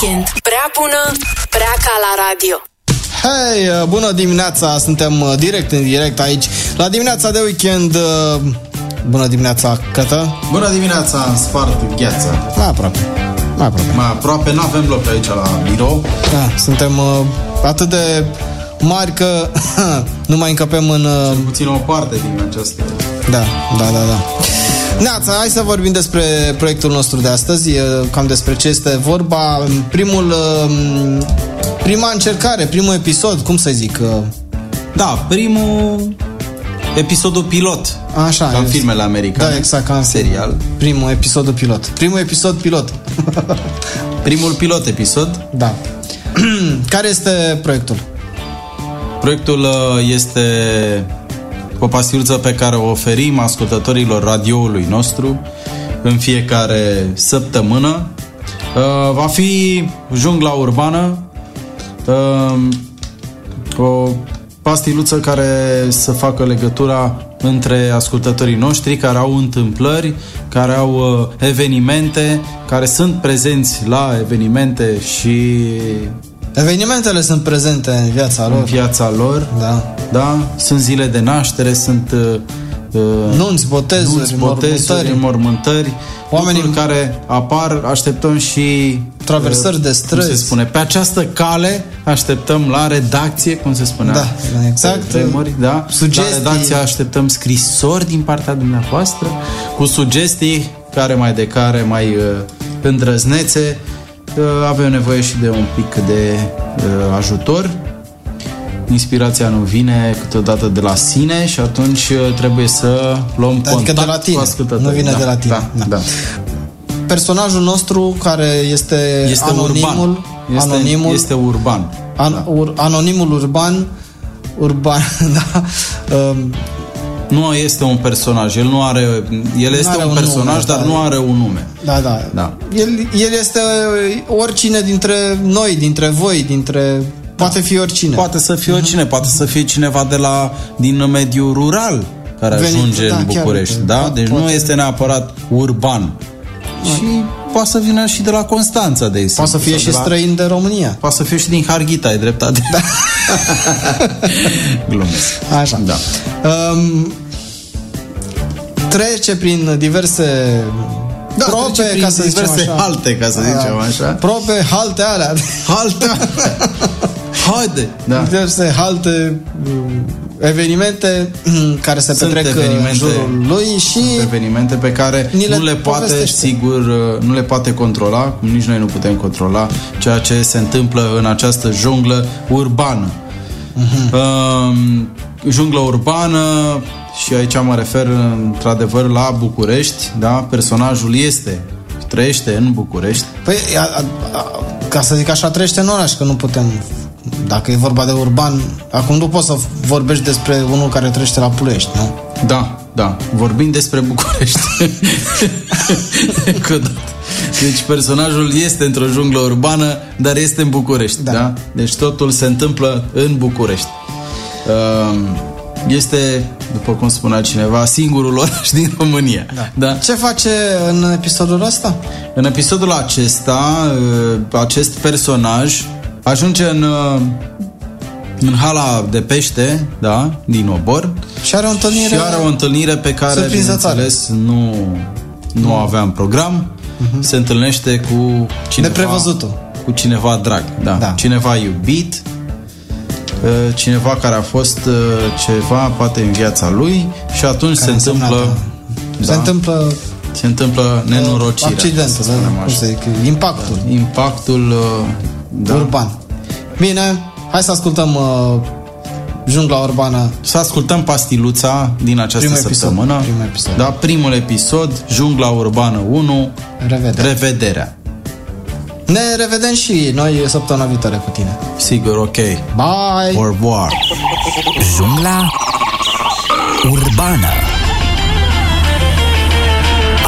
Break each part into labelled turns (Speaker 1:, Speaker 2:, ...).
Speaker 1: weekend. Prea bună, prea ca la radio.
Speaker 2: Hei, uh, bună dimineața, suntem uh, direct în direct aici la dimineața de weekend. uh, Bună dimineața, Cătă.
Speaker 3: Bună dimineața, am spart gheața.
Speaker 2: Mai aproape. Mai aproape.
Speaker 3: Mai aproape, nu avem loc aici la birou.
Speaker 2: Da, suntem uh, atât de mari că nu mai încăpem în... Uh,
Speaker 3: Puțin o parte din această...
Speaker 2: da, da, da, da. Neața, hai să vorbim despre proiectul nostru de astăzi, uh, cam despre ce este vorba. Primul, uh, prima încercare, primul episod, cum să zic, uh,
Speaker 3: Da, primul episodul pilot.
Speaker 2: Așa,
Speaker 3: Ca în
Speaker 2: este.
Speaker 3: filmele americane.
Speaker 2: Da, exact, ca în
Speaker 3: serial.
Speaker 2: Primul episodul pilot. Primul episod pilot.
Speaker 3: Primul pilot episod.
Speaker 2: da. Care este proiectul?
Speaker 3: Proiectul uh, este o pastiluță pe care o oferim ascultătorilor radioului nostru în fiecare săptămână. Uh, Va fi jungla urbană, uh, o pastiluță care să facă legătura între ascultătorii noștri care au întâmplări, care au uh, evenimente, care sunt prezenți la evenimente și
Speaker 2: Evenimentele sunt prezente în viața
Speaker 3: în
Speaker 2: lor.
Speaker 3: viața lor.
Speaker 2: Da.
Speaker 3: Da? Sunt zile de naștere, sunt uh, uh,
Speaker 2: Nunți, botezuri,
Speaker 3: nunți, botezuri,
Speaker 2: mormântări.
Speaker 3: înmormântări.
Speaker 2: Oamenii-
Speaker 3: Oamenii care apar, așteptăm și
Speaker 2: Traversări de
Speaker 3: Cum
Speaker 2: străzi.
Speaker 3: se spune? Pe această cale așteptăm la redacție, cum se spunea.
Speaker 2: Da, exact.
Speaker 3: Pe vremuri, da.
Speaker 2: Sugestii.
Speaker 3: La redacție așteptăm scrisori din partea dumneavoastră cu sugestii care mai de care mai uh, îndrăznețe. Uh, avem nevoie și de un pic de uh, ajutor. Inspirația nu vine câteodată de la sine și atunci uh, trebuie să luăm
Speaker 2: Adică
Speaker 3: contact
Speaker 2: de la tine,
Speaker 3: cu ascultătorii.
Speaker 2: nu vine
Speaker 3: da,
Speaker 2: de la tine.
Speaker 3: Da,
Speaker 2: Da.
Speaker 3: da.
Speaker 2: Personajul nostru care este,
Speaker 3: Este
Speaker 2: anonimul,
Speaker 3: urban. Este,
Speaker 2: anonimul,
Speaker 3: este urban.
Speaker 2: an,
Speaker 3: da.
Speaker 2: ur, anonimul urban, urban, da, um,
Speaker 3: Nu este un personaj, el nu are el este
Speaker 2: are
Speaker 3: un
Speaker 2: un
Speaker 3: personaj,
Speaker 2: nume,
Speaker 3: dar
Speaker 2: da.
Speaker 3: nu are un nume.
Speaker 2: da, da,
Speaker 3: Da.
Speaker 2: El, el este oricine dintre noi, dintre voi, dintre... Poate fi oricine.
Speaker 3: Poate să fie oricine, poate să fie cineva de la din mediul rural care
Speaker 2: Venit,
Speaker 3: ajunge
Speaker 2: da,
Speaker 3: în
Speaker 2: chiar,
Speaker 3: București,
Speaker 2: da,
Speaker 3: da? Deci nu
Speaker 2: poate.
Speaker 3: este neapărat urban. Și poate să vină și de la Constanța, de exemplu.
Speaker 2: Poate să fie
Speaker 3: sau
Speaker 2: și
Speaker 3: de la-
Speaker 2: străin de România.
Speaker 3: Poate să fie și din Harghita, ai dreptate. Da. Glumesc.
Speaker 2: Așa.
Speaker 3: Da.
Speaker 2: Um, trece prin diverse
Speaker 3: Da,
Speaker 2: probe,
Speaker 3: trece prin
Speaker 2: ca să zicem
Speaker 3: diverse
Speaker 2: așa.
Speaker 3: halte, ca să zicem așa.
Speaker 2: Probe, halte alea.
Speaker 3: Halta! Haide! Da.
Speaker 2: Diverse halte, um, evenimente um, care se
Speaker 3: Sunt
Speaker 2: petrec
Speaker 3: evenimente-
Speaker 2: în jurul lui și
Speaker 3: evenimente pe care
Speaker 2: Ni le
Speaker 3: nu le poate,
Speaker 2: povestește.
Speaker 3: sigur, uh, nu le poate controla, cum nici noi nu putem controla ceea ce se întâmplă în această junglă urbană.
Speaker 2: Mhm.
Speaker 3: Um, junglă urbană și aici mă refer într-adevăr la București, da? Personajul este, trăiește în București.
Speaker 2: Păi, a, a, a, ca să zic așa, trăiește în oraș, că nu putem... Dacă e vorba de urban, acum nu poți să vorbești despre unul care trăiește la Ploiești, nu?
Speaker 3: Da, da. Vorbim despre București. Încă o dată. Deci personajul este într-o junglă urbană, dar este în București.
Speaker 2: Da.
Speaker 3: Da. da? Deci totul se întâmplă în București. Um, Este, după cum spunea cineva, singurul oraș din România. Da. da?
Speaker 2: Ce face în episodul ăsta?
Speaker 3: În episodul acesta, uh, acest personaj ajunge în, uh, în hala de pește, da, din Obor,
Speaker 2: Și are o întâlnire...
Speaker 3: și are o întâlnire pe care,
Speaker 2: surprinzătoare.
Speaker 3: bineînțeles, nu, nu aveam program. Se întâlnește cu cineva...
Speaker 2: Neprevăzutul.
Speaker 3: Cu cineva drag, da.
Speaker 2: Da.
Speaker 3: Cineva iubit, uh, cineva care a fost uh, ceva, poate, în viața lui și atunci se
Speaker 2: înseamnă,
Speaker 3: întâmplă...
Speaker 2: Se întâmplă
Speaker 3: se întâmplă nenorocirea.
Speaker 2: accidentul,
Speaker 3: să
Speaker 2: da,
Speaker 3: spunem
Speaker 2: cum
Speaker 3: așa.
Speaker 2: să zic, impactul
Speaker 3: Impactul uh,
Speaker 2: da. urban. Bine, hai să ascultăm uh, jungla urbană.
Speaker 3: Să ascultăm pastiluța din această
Speaker 2: Primul episod,
Speaker 3: săptămână.
Speaker 2: primul episod.
Speaker 3: Da, primul episod, Jungla Urbană 1,
Speaker 2: Revedere.
Speaker 3: Revederea.
Speaker 2: Ne revedem și noi săptămâna viitoare cu tine.
Speaker 3: Sigur, ok.
Speaker 2: Bye!
Speaker 3: Au revoir.
Speaker 4: Jungla urbană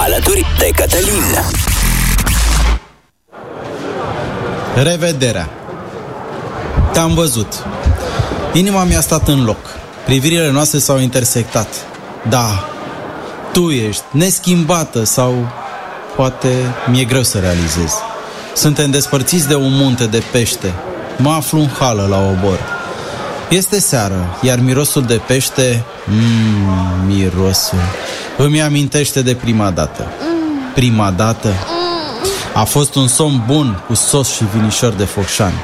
Speaker 4: Alături de Cătălin
Speaker 3: Revederea. Te-am văzut. Inima mi-a stat în loc. Privirile noastre s-au intersectat. Da, tu ești neschimbată sau poate mi-e greu să realizez. Suntem despărțiți de un munte de pește. Mă aflu în hală la obor. Este seară, iar mirosul de pește, mmm, mirosul, îmi amintește de prima dată. Prima dată a fost un somn bun cu sos și vinișor de focșani.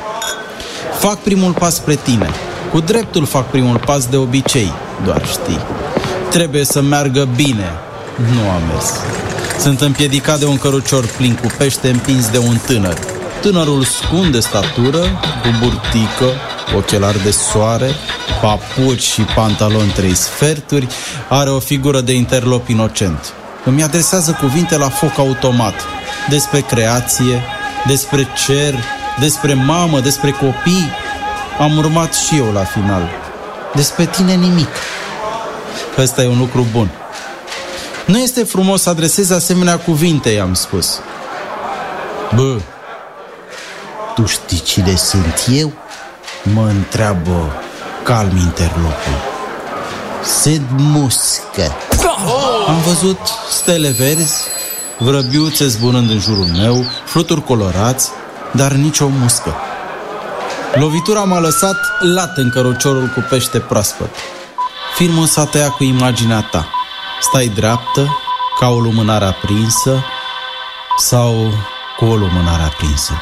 Speaker 3: Fac primul pas spre tine. Cu dreptul fac primul pas de obicei, doar știi. Trebuie să meargă bine. Nu am mers. Sunt împiedicat de un cărucior plin cu pește împins de un tânăr. Tânărul scund de statură, cu burtică, ochelari de soare, papuci și pantaloni trei sferturi, are o figură de interlop inocent. Îmi adresează cuvinte la foc automat, despre creație, despre cer, despre mamă, despre copii. Am urmat și eu la final. Despre tine nimic. Ăsta e un lucru bun. Nu este frumos să adresezi asemenea cuvinte, i-am spus. Bă, tu știi cine sunt eu? Mă întreabă calm interlopul. Sunt muscă. Am văzut stele verzi, vrăbiuțe zburând în jurul meu, fluturi colorați, dar nicio muscă. Lovitura m-a lăsat lat în căruciorul cu pește proaspăt. Filmul s-a tăiat cu imaginea ta. Stai dreaptă, ca o lumânare aprinsă, sau cu o lumânare aprinsă.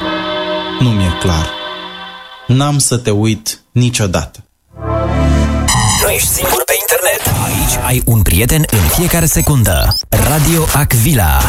Speaker 3: Nu mi-e clar. N-am să te uit niciodată.
Speaker 4: Nu ești singur pe internet. Aici ai un prieten în fiecare secundă. Radio Acvila.